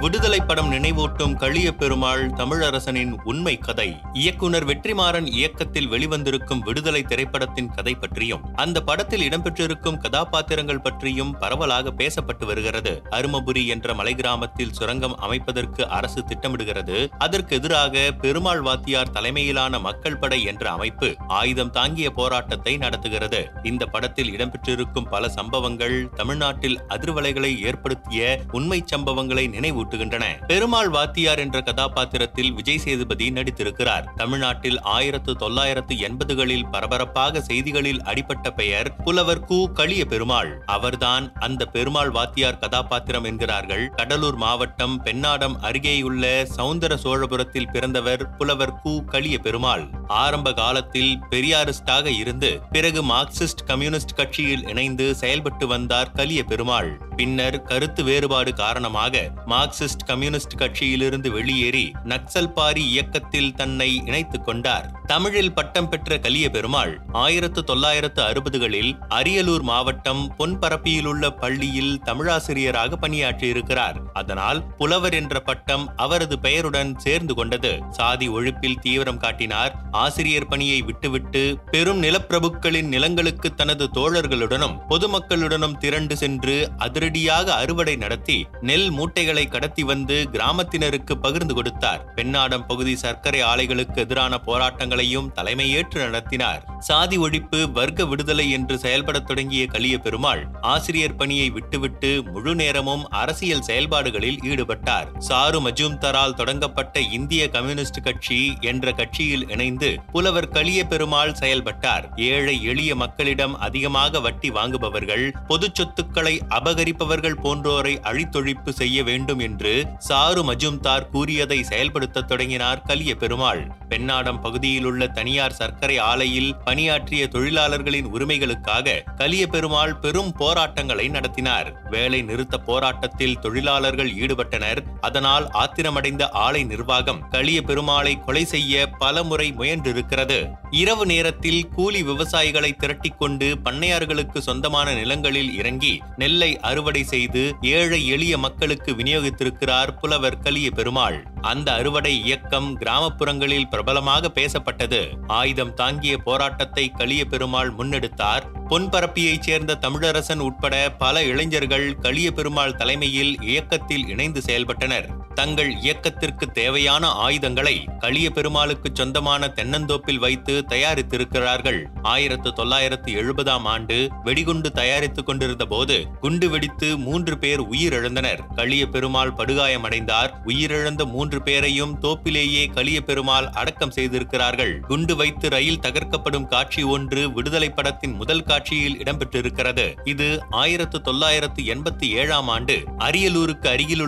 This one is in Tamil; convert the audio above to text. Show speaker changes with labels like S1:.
S1: விடுதலை படம் நினைவூட்டும் களிய பெருமாள் தமிழரசனின் உண்மை கதை. இயக்குனர் வெற்றிமாறன் இயக்கத்தில் வெளிவந்திருக்கும் விடுதலை திரைப்படத்தின் கதை பற்றியும் அந்த படத்தில் இடம்பெற்றிருக்கும் கதாபாத்திரங்கள் பற்றியும் பரவலாக பேசப்பட்டு வருகிறது. அருமபுரி என்ற மலை கிராமத்தில் சுரங்கம் அமைப்பதற்கு அரசு திட்டமிடுகிறது. அதற்கு எதிராக பெருமாள் வாத்தியார் தலைமையிலான மக்கள் படை என்ற அமைப்பு ஆயுதம் தாங்கிய போராட்டத்தை நடத்துகிறது. இந்த படத்தில் இடம்பெற்றிருக்கும் பல சம்பவங்கள் தமிழ்நாட்டில் அதிர்வலைகளை ஏற்படுத்திய உண்மை சம்பவங்களை நினைவு நினைவூட்டுகின்றன பெருமாள் வாத்தியார் என்ற கதாபாத்திரத்தில் விஜய் சேதுபதி நடித்திருக்கிறார். தமிழ்நாட்டில் ஆயிரத்து தொள்ளாயிரத்து எண்பதுகளில் பரபரப்பாக செய்திகளில் அடிபட்ட பெயர் புலவர் கு. களிய பெருமாள் அவர்தான் அந்த பெருமாள் வாத்தியார் கதாபாத்திரம் என்கிறார்கள். கடலூர் மாவட்டம் பெண்ணாடம் அருகேயுள்ள சவுந்தர சோழபுரத்தில் பிறந்தவர் புலவர் கு. களிய பெருமாள் ஆரம்ப காலத்தில் பெரியாரிஸ்டாக இருந்து பிறகு மார்க்சிஸ்ட் கம்யூனிஸ்ட் கட்சியில் இணைந்து செயல்பட்டு வந்தார் கலிய பெருமாள். பின்னர் கருத்து வேறுபாடு காரணமாக மார்க்சிஸ்ட் கம்யூனிஸ்ட் கட்சியிலிருந்து வெளியேறி நக்சல்பாரி இயக்கத்தில் தன்னை இணைத்துக் கொண்டார். தமிழில் பட்டம் பெற்ற கலிய பெருமாள் ஆயிரத்து தொள்ளாயிரத்து அறுபதுகளில் அரியலூர் மாவட்டம் பொன்பரப்பியிலுள்ள பள்ளியில் தமிழாசிரியராக பணியாற்றியிருக்கிறார். அதனால் புலவர் என்ற பட்டம் அவரது பெயருடன் சேர்ந்து கொண்டது. சாதி ஒழிப்பில் தீவிரம் காட்டினார். ஆசிரியர் பணியை விட்டுவிட்டு பெரும் நிலப்பிரபுக்களின் நிலங்களுக்கு தனது தோழர்களுடனும் பொதுமக்களுடனும் திரண்டு சென்று அதிரடியாக அறுவடை நடத்தி நெல் மூட்டைகளை கடத்தி வந்து கிராமத்தினருக்கு பகிர்ந்து கொடுத்தார். பெண்ணாடம் பகுதி சர்க்கரை ஆலைகளுக்கு எதிரான போராட்டங்கள் போராட்டங்களையும் தலைமையேற்று நடத்தினார். சாதி ஒழிப்பு வர்க்க விடுதலை என்று செயல்படத் தொடங்கிய கலிய பெருமாள் ஆசிரியர் பணியை விட்டுவிட்டு முழு நேரமும் அரசியல் செயல்பாடுகளில் ஈடுபட்டார். சாரு மஜூம்தரால் தொடங்கப்பட்ட இந்திய கம்யூனிஸ்ட் கட்சி என்ற கட்சியில் இணைந்து புலவர் கலிய பெருமாள் செயல்பட்டார். ஏழை எளிய மக்களிடம் அதிகமாக வட்டி வாங்குபவர்கள் பொது சொத்துக்களை அபகரிப்பவர்கள் போன்றோரை அழித்தொழிப்பு செய்ய வேண்டும் என்று சாரு மஜும்தார் கூறியதை செயல்படுத்த தொடங்கினார் கலிய பெருமாள் பெண்ணாடம் பகுதியில் உள்ள தனியார் சர்க்கரை ஆலையில் பணியாற்றிய தொழிலாளர்களின் உரிமைகளுக்காக கலிய பெருமாள் பெரும் போராட்டங்களை நடத்தினார். வேலை நிறுத்த போராட்டத்தில் தொழிலாளர்கள் ஈடுபட்டனர். அதனால் ஆத்திரமடைந்த ஆலை நிர்வாகம் கலிய பெருமாளை கொலை செய்ய பல முறை முயன்றிருக்கிறது. இரவு நேரத்தில் கூலி விவசாயிகளை திரட்டிக்கொண்டு பண்ணையார்களுக்கு சொந்தமான நிலங்களில் இறங்கி நெல்லை அறுவடை செய்து ஏழை எளிய மக்களுக்கு விநியோகித்திருக்கிறார் புலவர் கலிய பெருமாள். அந்த அறுவடை இயக்கம் கிராமப்புறங்களில் பிரபலமாக பேசப்பட்டது. ஆயுதம் தாங்கிய போராட்டத்தை கலிய பெருமாள் முன்னெடுத்தார். பொன்பரப்பியைச் சேர்ந்த தமிழரசன் உட்பட பல இளைஞர்கள் கலிய பெருமாள் தலைமையில் இயக்கத்தில் இணைந்து செயல்பட்டனர். தங்கள் இயக்கத்திற்கு தேவையான ஆயுதங்களை களிய பெருமாளுக்கு சொந்தமான தென்னந்தோப்பில் வைத்து தயாரித்திருக்கிறார்கள். ஆயிரத்து தொள்ளாயிரத்து எழுபதாம் ஆண்டு வெடிகுண்டு தயாரித்துக் கொண்டிருந்த போது குண்டு வெடித்து மூன்று பேர் உயிரிழந்தனர். களிய பெருமாள் படுகாயமடைந்தார். உயிரிழந்த மூன்று பேரையும் தோப்பிலேயே களிய பெருமாள் அடக்கம் செய்திருக்கிறார்கள். குண்டு வைத்து ரயில் தகர்க்கப்படும் காட்சி ஒன்று விடுதலை படத்தின் முதல் காட்சியில் இடம்பெற்றிருக்கிறது. இது ஆயிரத்து தொள்ளாயிரத்து எண்பத்தி ஏழாம் ஆண்டு அரியலூருக்கு அருகிலுள்ள